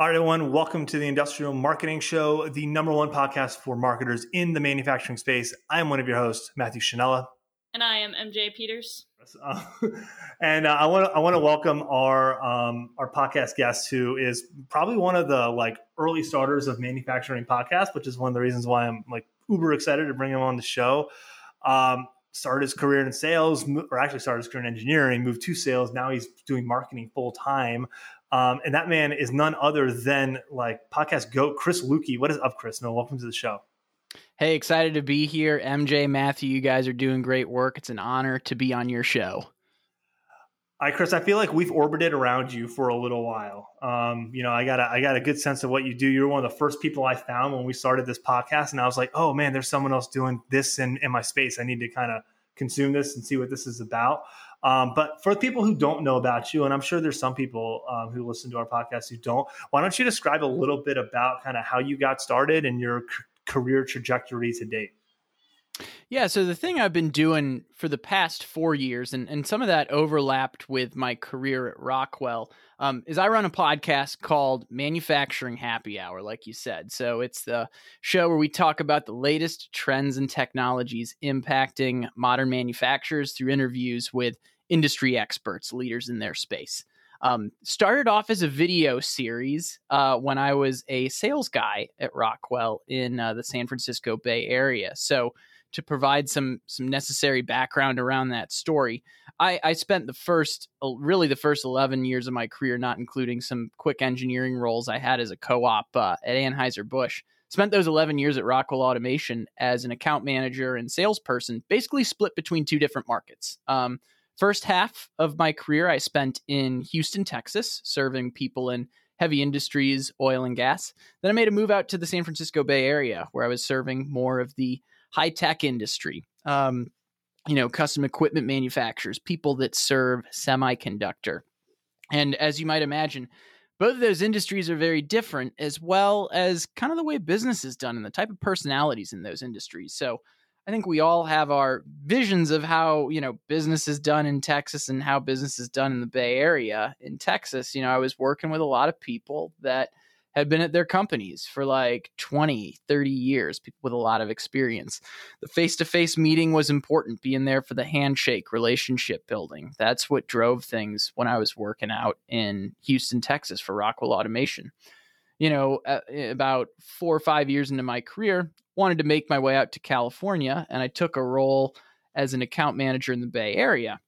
All right, everyone, welcome to the Industrial Marketing Show, the number one podcast for marketers in the manufacturing space. I am one of your hosts, Matthew Chanella. And I am MJ Peters. Uh, and uh, I want to I want to welcome our um, our podcast guest, who is probably one of the like early starters of manufacturing podcasts, which is one of the reasons why I'm like uber excited to bring him on the show. Um, started his career in sales, or actually started his career in engineering, moved to sales. Now he's doing marketing full time. Um, and that man is none other than like podcast goat Chris Luecke. What is up, Chris? No, welcome to the show. Hey, excited to be here. MJ, Matthew, you guys are doing great work. It's an honor to be on your show. Hi, Chris. I feel like we've orbited around you for a little while. Um, you know, I got a, I got a good sense of what you do. You're one of the first people I found when we started this podcast, and I was like, oh man, there's someone else doing this in, in my space. I need to kind of consume this and see what this is about. Um, but for people who don't know about you, and I'm sure there's some people um, who listen to our podcast who don't, why don't you describe a little bit about kind of how you got started and your c- career trajectory to date? Yeah, so the thing I've been doing for the past four years, and, and some of that overlapped with my career at Rockwell, um, is I run a podcast called Manufacturing Happy Hour, like you said. So it's the show where we talk about the latest trends and technologies impacting modern manufacturers through interviews with industry experts, leaders in their space. Um, started off as a video series uh, when I was a sales guy at Rockwell in uh, the San Francisco Bay Area. So to provide some some necessary background around that story, I, I spent the first really the first eleven years of my career, not including some quick engineering roles I had as a co-op uh, at Anheuser Busch. Spent those 11 years at Rockwell Automation as an account manager and salesperson, basically split between two different markets. Um, First half of my career, I spent in Houston, Texas, serving people in heavy industries, oil and gas. Then I made a move out to the San Francisco Bay Area, where I was serving more of the high tech industry. Um, you know, custom equipment manufacturers, people that serve semiconductor. And as you might imagine, both of those industries are very different, as well as kind of the way business is done and the type of personalities in those industries. So I think we all have our visions of how, you know, business is done in Texas and how business is done in the Bay Area. In Texas, you know, I was working with a lot of people that had been at their companies for like 20, 30 years, people with a lot of experience. The face to face meeting was important, being there for the handshake, relationship building. That's what drove things when I was working out in Houston, Texas for Rockwell Automation. You know, uh, eh, about four or five years into my career, wanted to make my way out to California, and I took a role as an account manager in the Bay Area.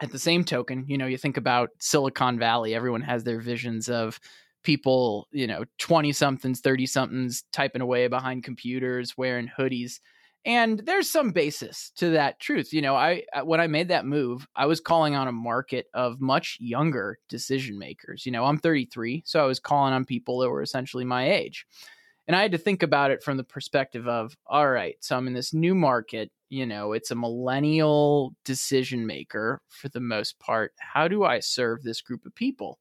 At the same token, you know, you think about Silicon Valley, everyone has their visions of people, you know, 20 somethings, 30 somethings typing away behind computers, wearing hoodies. And there's some basis to that truth. You know, I uh, when I made that move, I was calling on a market of much younger decision makers. You know, I'm 33, so I was calling on people that were essentially my age. And I had to think about it from the perspective of, all right, so I'm in this new market, you know, it's a millennial decision maker for the most part. How do I serve this group of people?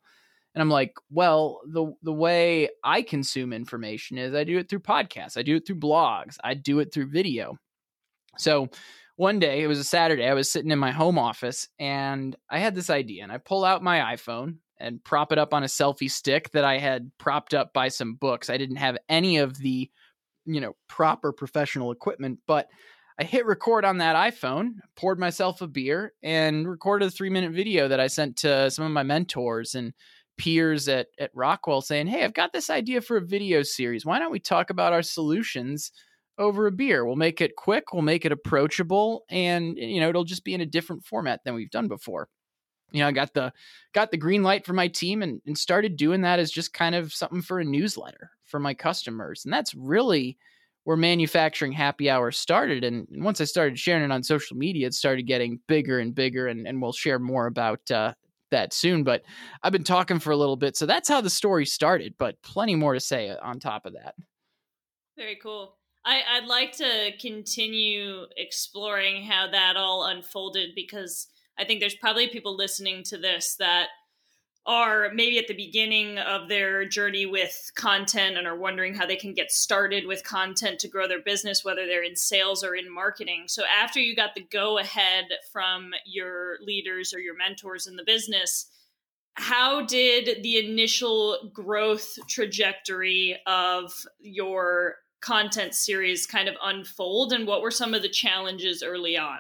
And I'm like, well, the the way I consume information is I do it through podcasts, I do it through blogs, I do it through video. So one day, it was a Saturday, I was sitting in my home office and I had this idea and I pull out my iPhone and prop it up on a selfie stick that I had propped up by some books. I didn't have any of the, you know, proper professional equipment, but I hit record on that iPhone, poured myself a beer, and recorded a three minute video that I sent to some of my mentors and peers at, at Rockwell saying, Hey, I've got this idea for a video series. Why don't we talk about our solutions over a beer? We'll make it quick, we'll make it approachable, and you know, it'll just be in a different format than we've done before you know, I got the got the green light for my team and, and started doing that as just kind of something for a newsletter for my customers. And that's really where manufacturing happy hour started. And, once I started sharing it on social media, it started getting bigger and bigger. And, and we'll share more about uh, that soon. But I've been talking for a little bit. So that's how the story started, but plenty more to say uh, on top of that. Very cool. I, I'd like to continue exploring how that all unfolded because I think there's probably people listening to this that are maybe at the beginning of their journey with content and are wondering how they can get started with content to grow their business, whether they're in sales or in marketing. So, after you got the go ahead from your leaders or your mentors in the business, how did the initial growth trajectory of your content series kind of unfold and what were some of the challenges early on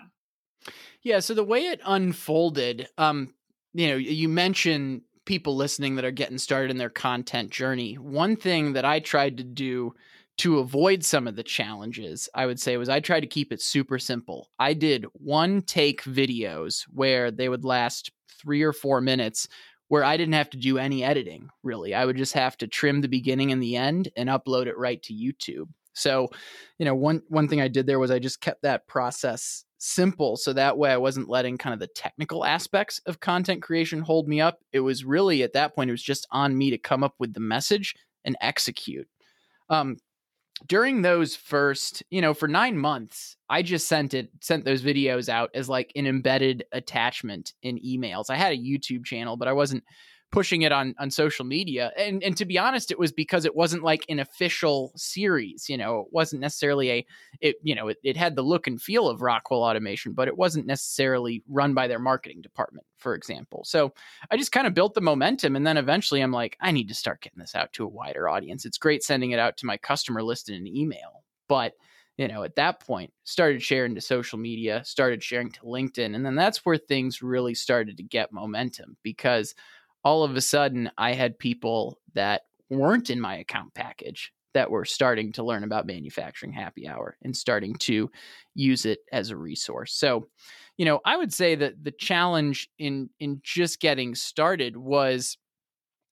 yeah so the way it unfolded um you know you mentioned people listening that are getting started in their content journey one thing that i tried to do to avoid some of the challenges, I would say was I tried to keep it super simple. I did one take videos where they would last three or four minutes where I didn't have to do any editing, really. I would just have to trim the beginning and the end and upload it right to YouTube. So, you know, one one thing I did there was I just kept that process simple so that way I wasn't letting kind of the technical aspects of content creation hold me up. It was really at that point it was just on me to come up with the message and execute. Um, during those first, you know, for nine months, I just sent it, sent those videos out as like an embedded attachment in emails. I had a YouTube channel, but I wasn't pushing it on on social media and and to be honest it was because it wasn't like an official series you know it wasn't necessarily a it you know it, it had the look and feel of rockwell automation but it wasn't necessarily run by their marketing department for example so i just kind of built the momentum and then eventually i'm like i need to start getting this out to a wider audience it's great sending it out to my customer list in an email but you know, at that point, started sharing to social media, started sharing to LinkedIn. And then that's where things really started to get momentum because all of a sudden I had people that weren't in my account package that were starting to learn about manufacturing happy hour and starting to use it as a resource. So, you know, I would say that the challenge in in just getting started was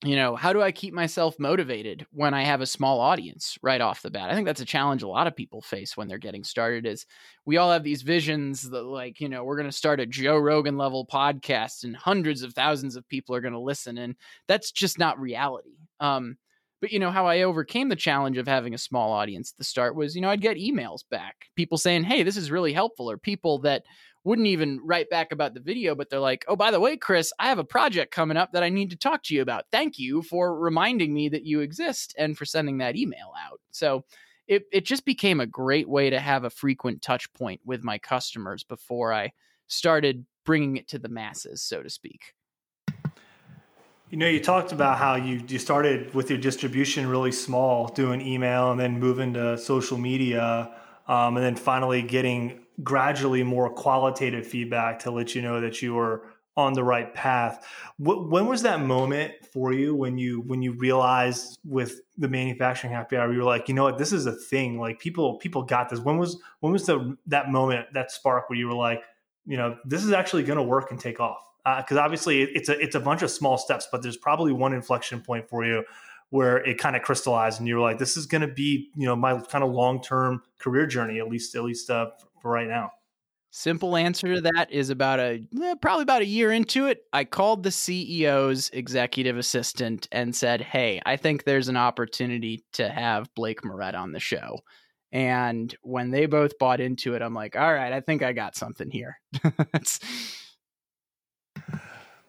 you know, how do I keep myself motivated when I have a small audience right off the bat? I think that's a challenge a lot of people face when they're getting started is we all have these visions that like, you know, we're going to start a Joe Rogan level podcast and hundreds of thousands of people are going to listen and that's just not reality. Um but you know how I overcame the challenge of having a small audience at the start was, you know, I'd get emails back, people saying, "Hey, this is really helpful," or people that wouldn't even write back about the video, but they're like, oh, by the way, Chris, I have a project coming up that I need to talk to you about. Thank you for reminding me that you exist and for sending that email out. So it, it just became a great way to have a frequent touch point with my customers before I started bringing it to the masses, so to speak. You know, you talked about how you you started with your distribution really small, doing email, and then moving to social media, um, and then finally getting gradually more qualitative feedback to let you know that you are on the right path. when was that moment for you when you when you realized with the manufacturing happy hour you were like, you know what, this is a thing. Like people people got this. When was when was the that moment that spark where you were like, you know, this is actually going to work and take off? Because uh, obviously it's a it's a bunch of small steps, but there's probably one inflection point for you where it kind of crystallized and you were like, this is going to be you know my kind of long term career journey at least at least uh, for right now? Simple answer to that is about a eh, probably about a year into it. I called the CEO's executive assistant and said, "Hey, I think there's an opportunity to have Blake Moret on the show." And when they both bought into it, I'm like, "All right, I think I got something here."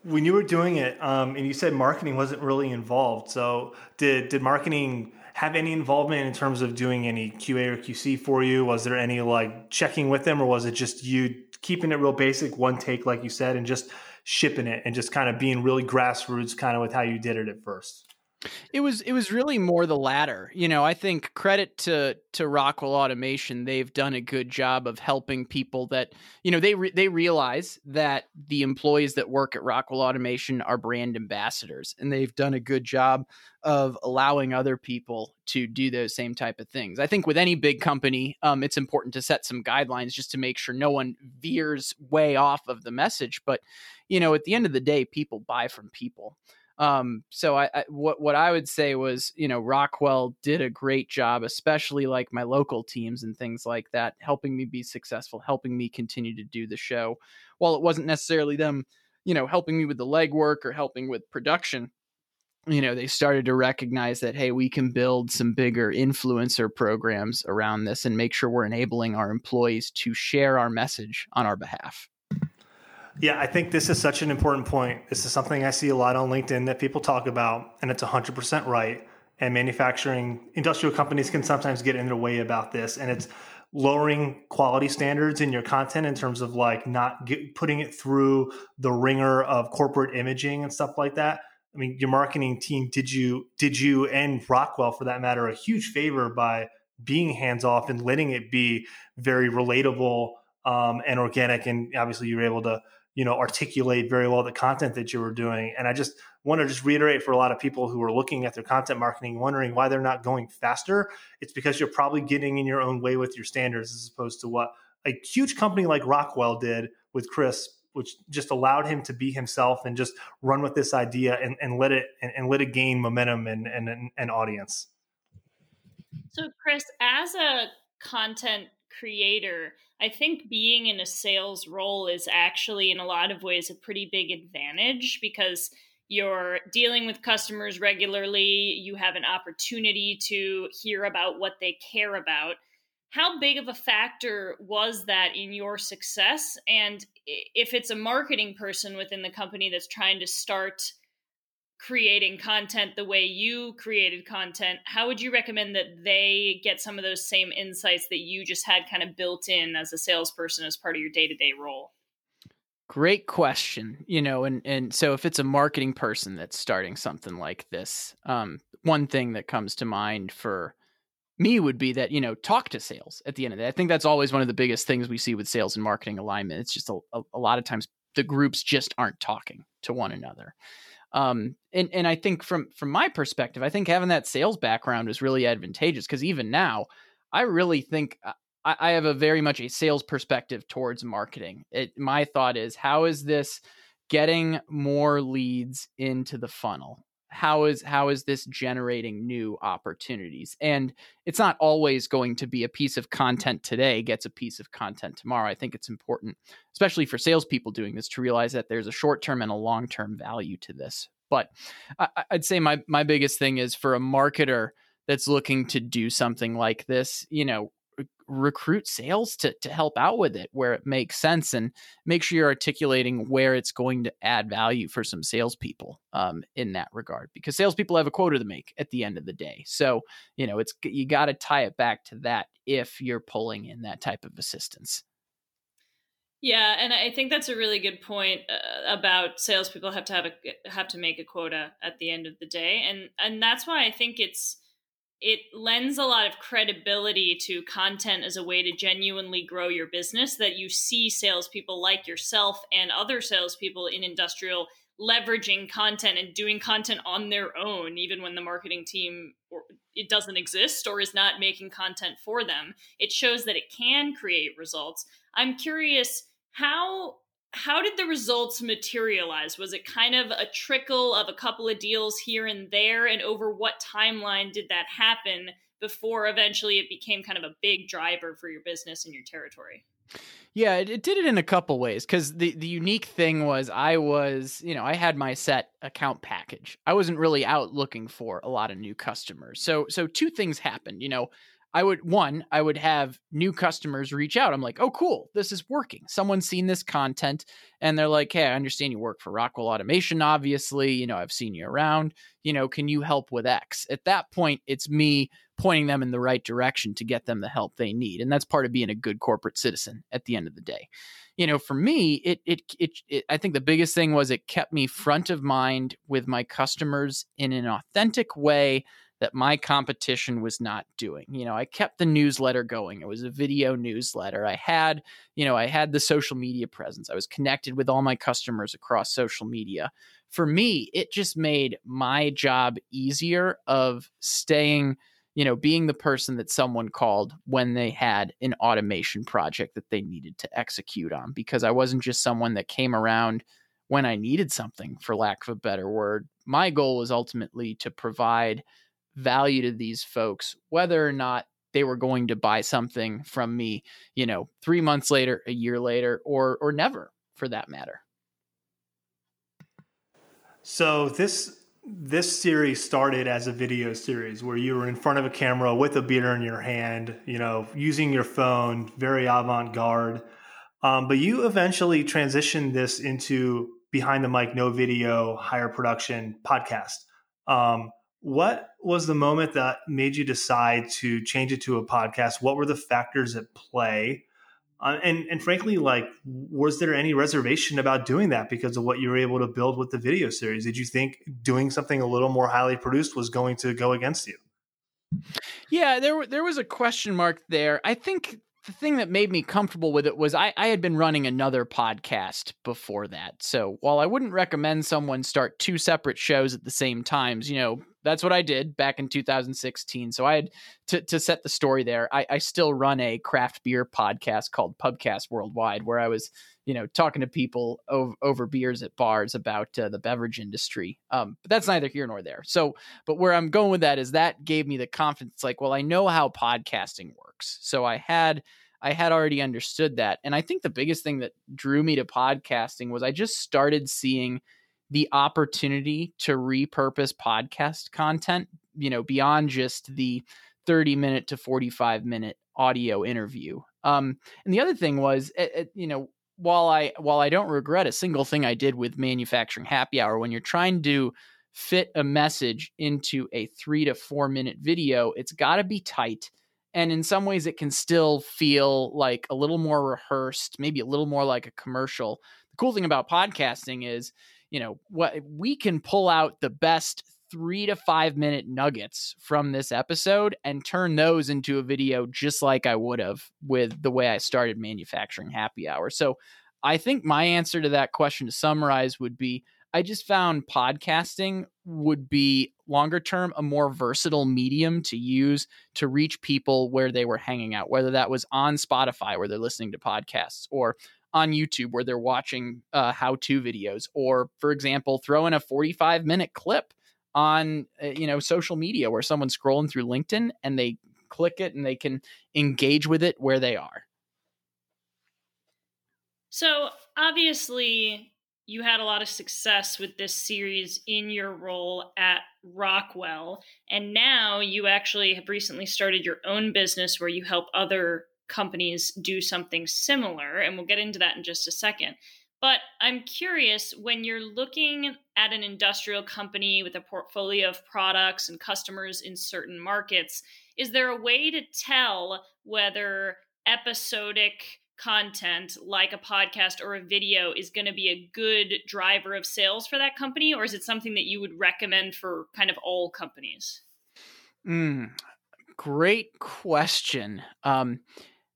when you were doing it, um, and you said marketing wasn't really involved, so did did marketing have any involvement in terms of doing any QA or QC for you? Was there any like checking with them, or was it just you keeping it real basic, one take, like you said, and just shipping it and just kind of being really grassroots, kind of with how you did it at first? It was it was really more the latter. You know, I think credit to to Rockwell Automation, they've done a good job of helping people that, you know, they re- they realize that the employees that work at Rockwell Automation are brand ambassadors and they've done a good job of allowing other people to do those same type of things. I think with any big company, um, it's important to set some guidelines just to make sure no one veers way off of the message. But you know, at the end of the day, people buy from people. Um, so I, I, what what I would say was, you know, Rockwell did a great job, especially like my local teams and things like that, helping me be successful, helping me continue to do the show. While it wasn't necessarily them, you know, helping me with the legwork or helping with production, you know, they started to recognize that hey, we can build some bigger influencer programs around this and make sure we're enabling our employees to share our message on our behalf. Yeah, I think this is such an important point. This is something I see a lot on LinkedIn that people talk about, and it's 100% right. And manufacturing, industrial companies can sometimes get in their way about this. And it's lowering quality standards in your content in terms of like not get, putting it through the ringer of corporate imaging and stuff like that i mean your marketing team did you did you and rockwell for that matter a huge favor by being hands off and letting it be very relatable um, and organic and obviously you were able to you know articulate very well the content that you were doing. And i just want to just reiterate for a lot of people who are looking at their content marketing wondering why they're not going faster it's because you're probably getting in your own way with your standards as opposed to what a huge company like rockwell did with chris which just allowed him to be himself and just run with this idea and, and let it and, and let it gain momentum and, and, and audience. So chris as a content creator I think being in a sales role is actually, in a lot of ways, a pretty big advantage because you're dealing with customers regularly. You have an opportunity to hear about what they care about. How big of a factor was that in your success? And if it's a marketing person within the company that's trying to start creating content the way you created content, how would you recommend that they get some of those same insights that you just had kind of built in as a salesperson as part of your day to day role? Great question. You know, and and so if it's a marketing person that's starting something like this, um, one thing that comes to mind for me would be that you know talk to sales at the end of the day. I think that's always one of the biggest things we see with sales and marketing alignment. It's just a, a, a lot of times the groups just aren't talking to one another. Um, and and I think from from my perspective, I think having that sales background is really advantageous because even now, I really think uh, I, I, have a very much a sales perspective towards marketing. It, my thought is, how is this getting more leads into the funnel? How is how is this generating new opportunities? And it's not always going to be a piece of content today gets a piece of content tomorrow. I think it's important especially for salespeople doing this to realize that there's a short term and a long term value to this. But I, i'd say my my biggest thing is for a marketer that's looking to do something like this you know recruit sales to to help out with it where it makes sense and make sure you're articulating where it's going to add value for some salespeople um, in that regard because salespeople have a quota to make at the end of the day. So you know it's you got to tie it back to that if you're pulling in that type of assistance. Yeah, and I think that's a really good point uh, about salespeople have to have a have to make a quota at the end of the day, and and that's why I think it's it lends a lot of credibility to content as a way to genuinely grow your business that you see salespeople like yourself and other salespeople in industrial leveraging content and doing content on their own, even when the marketing team it doesn't exist or is not making content for them. It shows that it can create results. I'm curious how how did the results materialize? Was it kind of a trickle of a couple of deals here and there? And over what timeline did that happen before eventually it became kind of a big driver for your business and your territory? Yeah, it, it did it in a couple ways because the, the unique thing was I was, you know, I had my set account package. I wasn't really out looking for a lot of new customers. So so two things happened. You know, I would one, I would have new customers reach out. I'm like, oh, cool, this is working. Someone's seen this content and they're like, hey, I understand you work for Rockwell Automation, obviously. You know, I've seen you around. You know, can you help with X? At that point, it's me pointing them in the right direction to get them the help they need. And that's part of being a good corporate citizen at the end of the day. You know, for me, it, it, it, it I think the biggest thing was it kept me front of mind with my customers in an authentic way that my competition was not doing. You know, I kept the newsletter going. It was a video newsletter. I had, you know, I had the social media presence. I was connected with all my customers across social media. For me, it just made my job easier of staying, you know, being the person that someone called when they had an automation project that they needed to execute on because I wasn't just someone that came around when I needed something, for lack of a better word. My goal was ultimately to provide value to these folks, whether or not they were going to buy something from me, you know, three months later, a year later, or or never for that matter. So this this series started as a video series where you were in front of a camera with a beer in your hand, you know, using your phone, very avant-garde. Um, but you eventually transitioned this into behind the mic, no video, higher production podcast. Um, what was the moment that made you decide to change it to a podcast? What were the factors at play? Uh, and and frankly, like, was there any reservation about doing that because of what you were able to build with the video series? Did you think doing something a little more highly produced was going to go against you? Yeah, there there was a question mark there. I think the thing that made me comfortable with it was I, I had been running another podcast before that. So while I wouldn't recommend someone start two separate shows at the same times, you know, that's what I did back in 2016. So I had to, to set the story there. I, I still run a craft beer podcast called Pubcast Worldwide, where I was you know, talking to people over, over beers at bars about uh, the beverage industry. Um, but that's neither here nor there. So, but where I'm going with that is that gave me the confidence, like, well, I know how podcasting works. So I had, I had already understood that. And I think the biggest thing that drew me to podcasting was I just started seeing the opportunity to repurpose podcast content, you know, beyond just the 30 minute to 45 minute audio interview. Um, and the other thing was, it, it, you know, while I while I don't regret a single thing I did with manufacturing happy hour, when you're trying to fit a message into a three to four minute video, it's got to be tight. And in some ways, it can still feel like a little more rehearsed, maybe a little more like a commercial. The cool thing about podcasting is, you know, what we can pull out the best three to five minute nuggets from this episode and turn those into a video just like I would have with the way I started manufacturing happy hour. So I think my answer to that question to summarize would be I just found podcasting would be longer term a more versatile medium to use to reach people where they were hanging out, whether that was on Spotify where they're listening to podcasts or on YouTube where they're watching uh, how to videos, or for example, throw in a 45 minute clip on uh, you know social media where someone's scrolling through LinkedIn and they click it and they can engage with it where they are. So obviously you had a lot of success with this series in your role at Rockwell and now you actually have recently started your own business where you help other companies do something similar and we'll get into that in just a second. But I'm curious when you're looking at an industrial company with a portfolio of products and customers in certain markets, is there a way to tell whether episodic content like a podcast or a video is going to be a good driver of sales for that company? Or is it something that you would recommend for kind of all companies? Mm, great question. Um,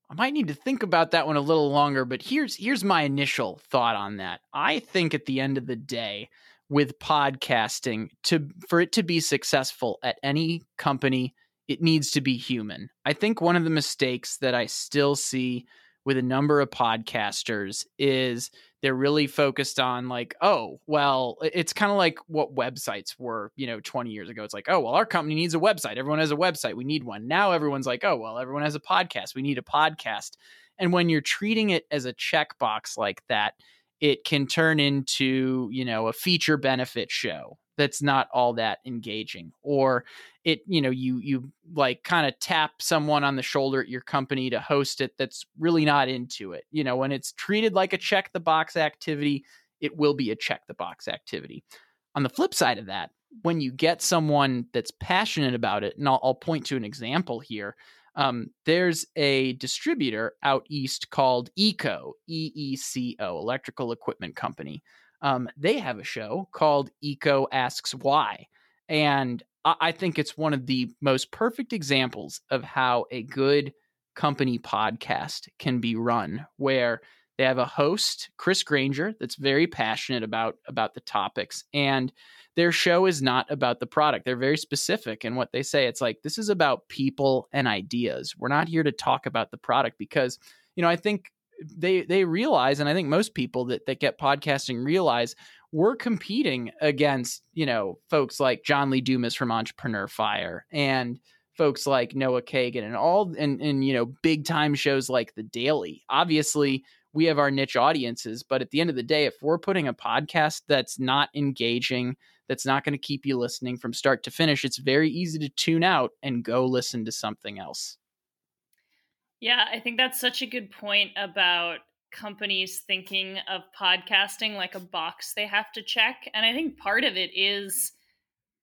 I might need to think about that one a little longer, but here's here's my initial thought on that. I think at the end of the day, with podcasting, to for it to be successful at any company, it needs to be human. I think one of the mistakes that I still see with a number of podcasters is they're really focused on like oh well it's kind of like what websites were you know 20 years ago. It's like oh well our company needs a website. Everyone has a website. We need one. Now everyone's like oh well everyone has a podcast. We need a podcast. And when you're treating it as a checkbox like that it can turn into you know a feature benefit show that's not all that engaging or it you know you you like kind of tap someone on the shoulder at your company to host it that's really not into it you know when it's treated like a check the box activity it will be a check the box activity. On the flip side of that when you get someone that's passionate about it and i'll, I'll point to an example here um, there's a distributor out east called EECO e-e-c-o electrical equipment company um, they have a show called EECO Asks Why. And I-, I think it's one of the most perfect examples of how a good company podcast can be run, where they have a host, Chris Granger, that's very passionate about about the topics, and their show is not about the product. They're very specific in what they say. It's like this is about people and ideas. We're not here to talk about the product because you know I think they they realize, and I think most people that that get podcasting realize we're competing against you know folks like John Lee Dumas from Entrepreneur Fire and folks like Noah Kagan and all and and you know big time shows like The Daily. Obviously, we have our niche audiences, but at the end of the day, if we're putting a podcast that's not engaging, that's not going to keep you listening from start to finish, it's very easy to tune out and go listen to something else. Yeah, I think that's such a good point about companies thinking of podcasting like a box they have to check. And I think part of it is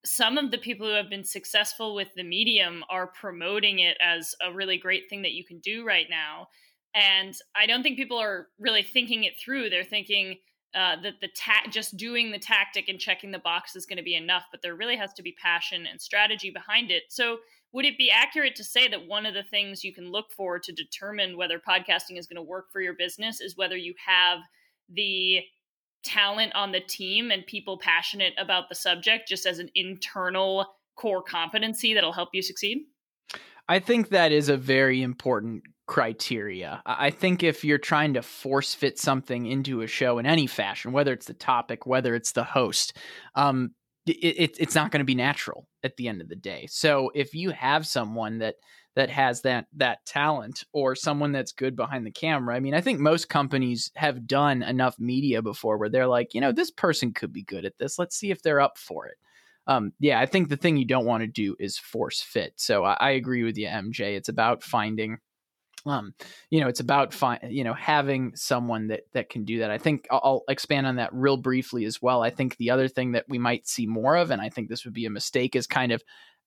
some of the people who have been successful with the medium are promoting it as a really great thing that you can do right now. And I don't think people are really thinking it through. They're thinking uh, that the ta- just doing the tactic and checking the box is going to be enough, but there really has to be passion and strategy behind it. So, would it be accurate to say that one of the things you can look for to determine whether podcasting is going to work for your business is whether you have the talent on the team and people passionate about the subject just as an internal core competency that'll help you succeed? I think that is a very important criteria. I think if you're trying to force fit something into a show in any fashion, whether it's the topic, whether it's the host, um, it, it, it's not going to be natural at the end of the day. So if you have someone that that has that that talent or someone that's good behind the camera. I mean, I think most companies have done enough media before where they're like, you know, this person could be good at this. Let's see if they're up for it. Um, yeah, I think the thing you don't want to do is force fit. So I, I agree with you, MJ. It's about finding um, you know, it's about fi- you know having someone that that can do that. I think I'll, I'll expand on that real briefly as well. I think the other thing that we might see more of, and I think this would be a mistake, is kind of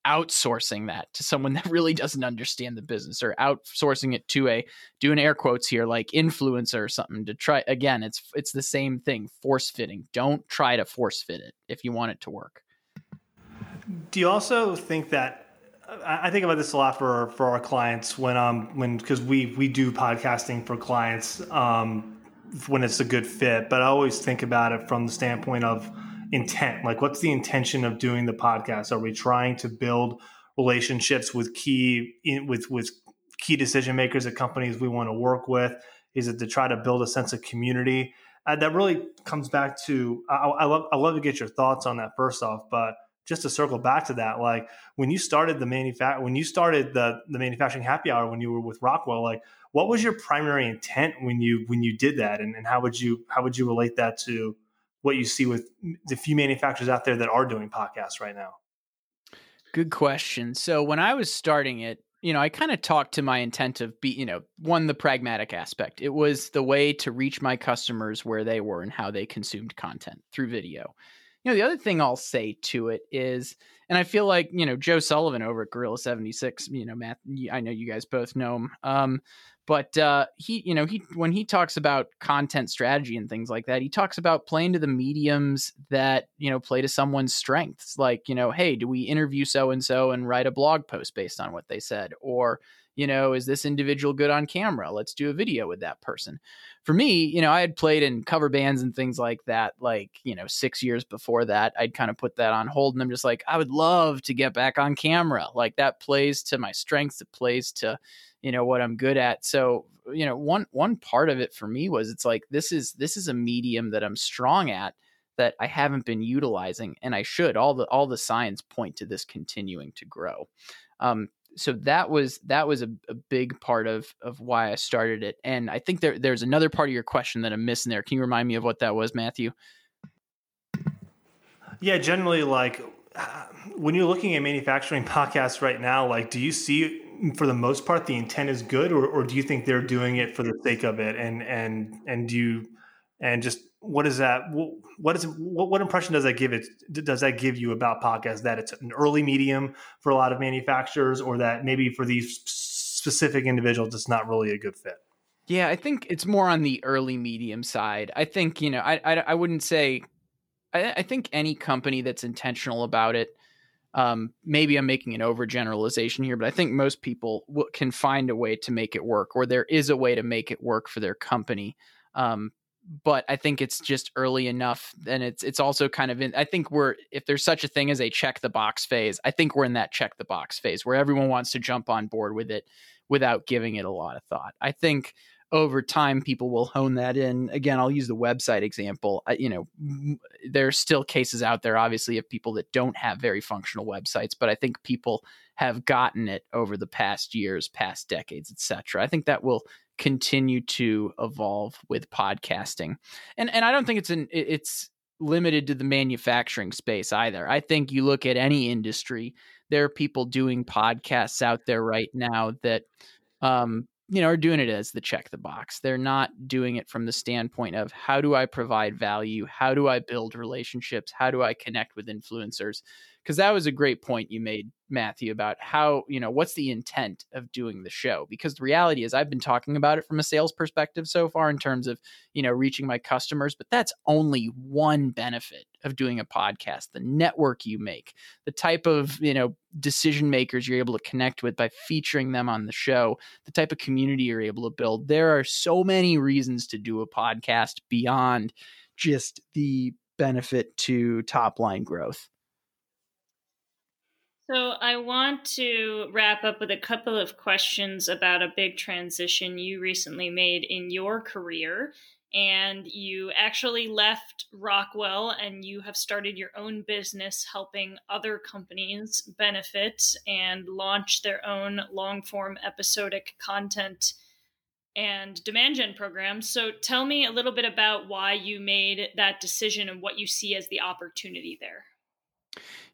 outsourcing that to someone that really doesn't understand the business or outsourcing it to a doing air quotes here like influencer or something to try again it's it's the same thing force fitting don't try to force fit it if you want it to work do you also think that I think about this a lot for for our clients when um when because we we do podcasting for clients um when it's a good fit, but I always think about it from the standpoint of intent. Like, what's the intention of doing the podcast? Are we trying to build relationships with key with with key decision makers at companies we want to work with? Is it to try to build a sense of community? Uh, that really comes back to I, I love I love to get your thoughts on that first off, but just to circle back to that, like when you started the manufact when you started the the manufacturing happy hour when you were with Rockwell, like what was your primary intent when you when you did that, and, and how would you how would you relate that to what you see with the few manufacturers out there that are doing podcasts right now? Good question. So when I was starting it, you know, I kind of talked to my intent of be, you know, one the pragmatic aspect. It was the way to reach my customers where they were and how they consumed content through video. You know, the other thing I'll say to it is, and I feel like you know Joe Sullivan over at Gorilla Seventy Six. You know, Matt, I know you guys both know him. Um, but uh, he, you know, he when he talks about content strategy and things like that, he talks about playing to the mediums that you know play to someone's strengths. Like, you know, hey, do we interview so and so and write a blog post based on what they said, or you know, is this individual good on camera? Let's do a video with that person. For me, you know, I had played in cover bands and things like that, like, you know, six years before that. I'd kind of put that on hold and I'm just like, I would love to get back on camera. Like that plays to my strengths, it plays to, you know, what I'm good at. So, you know, one one part of it for me was it's like this is this is a medium that I'm strong at that I haven't been utilizing and I should. All the all the signs point to this continuing to grow. Um, so that was that was a, a, big part of of why I started it. And I think there there's another part of your question that I'm missing there. Can you remind me of what that was, Matthew? Yeah, generally, like when you're looking at manufacturing podcasts right now, like, do you see for the most part the intent is good, or, or do you think they're doing it for the sake of it? And and and do you and just what is that what is what, what impression does that give it does that give you about podcasts that it's an early medium for a lot of manufacturers or that maybe for these specific individuals it's not really a good fit? Yeah i think it's more on the early medium side. I think you know i i, I wouldn't say I, I think any company that's intentional about it um, maybe I'm making an overgeneralization here, but I think most people w- can find a way to make it work, or there is a way to make it work for their company. Um, but I think it's just early enough. And it's it's also kind of in I think we're if there's such a thing as a check the box phase, I think we're in that check the box phase where everyone wants to jump on board with it without giving it a lot of thought. I think over time people will hone that in again i'll use the website example I, you know there's still cases out there obviously of people that don't have very functional websites but i think people have gotten it over the past years past decades etc i think that will continue to evolve with podcasting. And and I don't think it's an it's limited to the manufacturing space either. I think you look at any industry, there are people doing podcasts out there right now that um you know are doing it as the check the box. They're not doing it from the standpoint of how do I provide value? How do I build relationships? How do I connect with influencers? Because that was a great point you made matthew about how you know what's the intent of doing the show? Because the reality is i've been talking about it from a sales perspective so far in terms of you know reaching my customers but that's only one benefit of doing a podcast the network you make the type of you know decision makers you're able to connect with by featuring them on the show the type of community you're able to build. There are so many reasons to do a podcast beyond just the benefit to top line growth so, I want to wrap up with a couple of questions about a big transition you recently made in your career. And you actually left Rockwell and you have started your own business helping other companies benefit and launch their own long form episodic content and demand gen programs. So, tell me a little bit about why you made that decision and what you see as the opportunity there.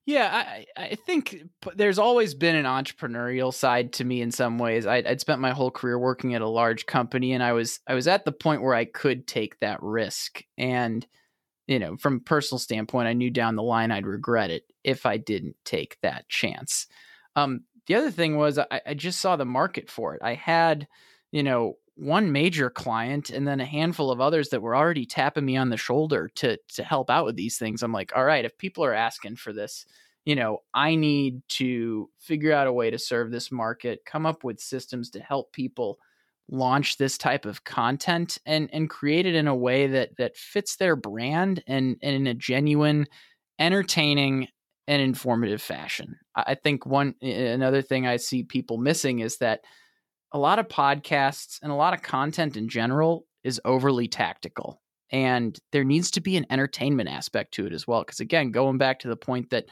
Yeah, I, I think there's always been an entrepreneurial side to me in some ways. I'd, I'd, spent my whole career working at a large company, and I was I was at the point where I could take that risk. And you know, from a personal standpoint, I knew down the line I'd regret it if I didn't take that chance. Um, the other thing was I, I just saw the market for it. I had, you know, one major client and then a handful of others that were already tapping me on the shoulder to to help out with these things. I'm like, all right, if people are asking for this, you know, I need to figure out a way to serve this market, come up with systems to help people launch this type of content and and create it in a way that that fits their brand and, and in a genuine, entertaining and informative fashion. I think one another thing I see people missing is that a lot of podcasts and a lot of content in general is overly tactical. And there needs to be an entertainment aspect to it as well. Because again, going back to the point that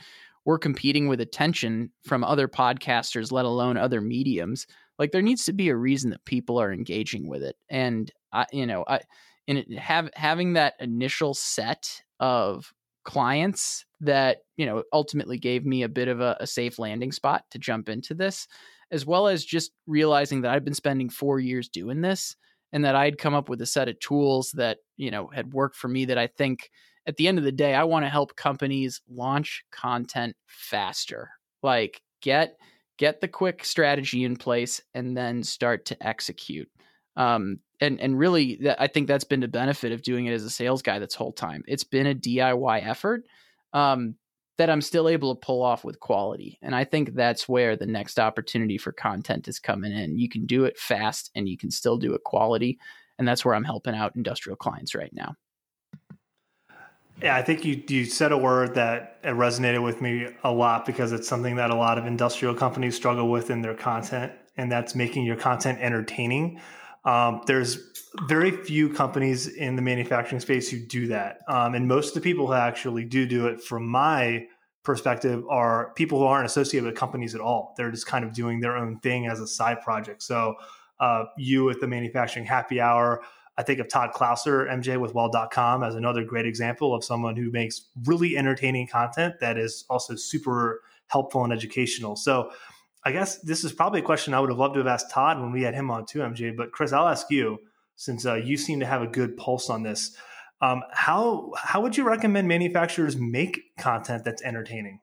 we're competing with attention from other podcasters, let alone other mediums, like there needs to be a reason that people are engaging with it. And I, you know, I, and it, have having that initial set of clients that you know ultimately gave me a bit of a, a safe landing spot to jump into this as well as just realizing that I'd been spending four years doing this and that I'd come up with a set of tools that, you know, had worked for me that I think at the end of the day, I want to help companies launch content faster. Like get get the quick strategy in place and then start to execute. Um, and and really, I think that's been the benefit of doing it as a sales guy this whole time. It's been a DIY effort. Um, that I'm still able to pull off with quality. And I think that's where the next opportunity for content is coming in. You can do it fast and you can still do it quality. And that's where I'm helping out industrial clients right now. Yeah, I think you you said a word that resonated with me a lot because it's something that a lot of industrial companies struggle with in their content, and that's making your content entertaining. Um, there's very few companies in the manufacturing space who do that, um, and most of the people who actually do do it, from my perspective are people who aren't associated with companies at all. They're just kind of doing their own thing as a side project. So, uh, you at the manufacturing happy hour, I think of Todd Klauser, MJ with well.com as another great example of someone who makes really entertaining content that is also super helpful and educational. So, I guess this is probably a question I would have loved to have asked Todd when we had him on too, MJ. But Chris, I'll ask you since uh, you seem to have a good pulse on this. Um, how how would you recommend manufacturers make content that's entertaining?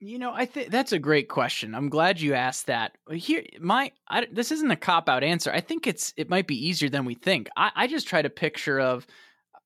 You know, I think that's a great question. I'm glad you asked that. Here, my I, this isn't a cop out answer. I think it's it might be easier than we think. I, I just try to picture of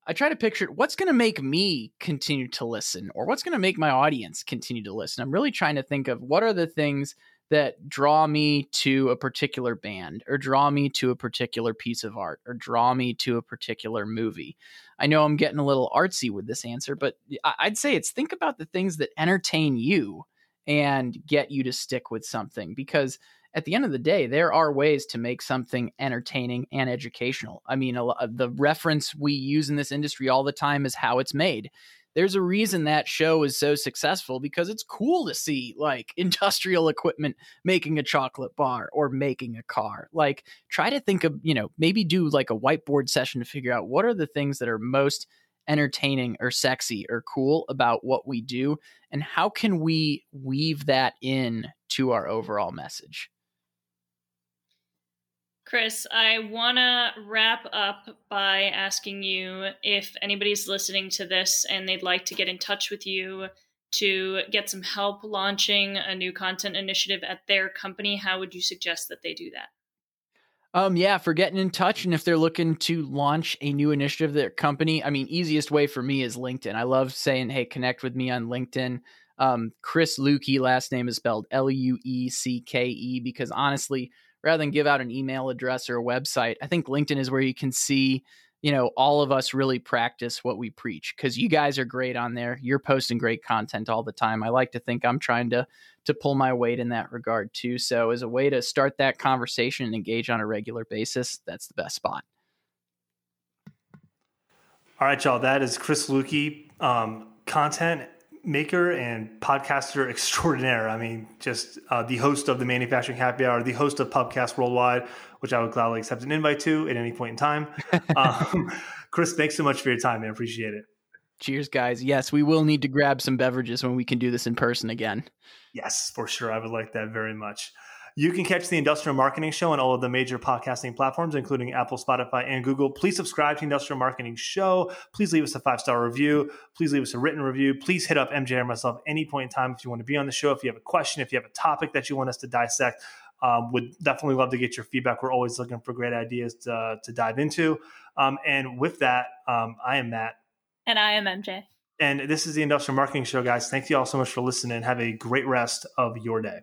I try to picture what's going to make me continue to listen, or what's going to make my audience continue to listen. I'm really trying to think of what are the things that draw me to a particular band or draw me to a particular piece of art or draw me to a particular movie. I know I'm getting a little artsy with this answer, but I'd say it's think about the things that entertain you and get you to stick with something because at the end of the day, there are ways to make something entertaining and educational. I mean, uh, the reference we use in this industry all the time is how it's made there's a reason that show is so successful because it's cool to see like industrial equipment making a chocolate bar or making a car. Like try to think of, you know, maybe do like a whiteboard session to figure out what are the things that are most entertaining or sexy or cool about what we do and how can we weave that in to our overall message. Chris, I want to wrap up by asking you if anybody's listening to this and they'd like to get in touch with you to get some help launching a new content initiative at their company, how would you suggest that they do that? Um, yeah, for getting in touch, and if they're looking to launch a new initiative, their company. I mean, easiest way for me is LinkedIn. I love saying, "Hey, connect with me on LinkedIn." Um, Chris Luecke, last name is spelled L U E C K E, because honestly, rather than give out an email address or a website, I think LinkedIn is where you can see you know, all of us really practice what we preach because you guys are great on there. You're posting great content all the time. I like to think I'm trying to to pull my weight in that regard too. So as a way to start that conversation and engage on a regular basis, that's the best spot. All right, y'all. That is Chris Luecke, um, content maker and podcaster extraordinaire. I mean, just uh, the host of the Manufacturing Happy Hour, the host of Pubcast Worldwide, which I would gladly accept an invite to at any point in time. um, Chris, thanks so much for your time, man. Appreciate it. Cheers, guys. Yes, we will need to grab some beverages when we can do this in person again. Yes, for sure. I would like that very much. You can catch the Industrial Marketing Show on all of the major podcasting platforms, including Apple, Spotify, and Google. Please subscribe to Industrial Marketing Show. Please leave us a five star review. Please leave us a written review. Please hit up MJ or myself any point in time if you want to be on the show. If you have a question, if you have a topic that you want us to dissect, um, would definitely love to get your feedback. We're always looking for great ideas to, to dive into. Um, and with that, um, I am Matt. And I am MJ. And this is the Industrial Marketing Show, guys. Thank you all so much for listening. Have a great rest of your day.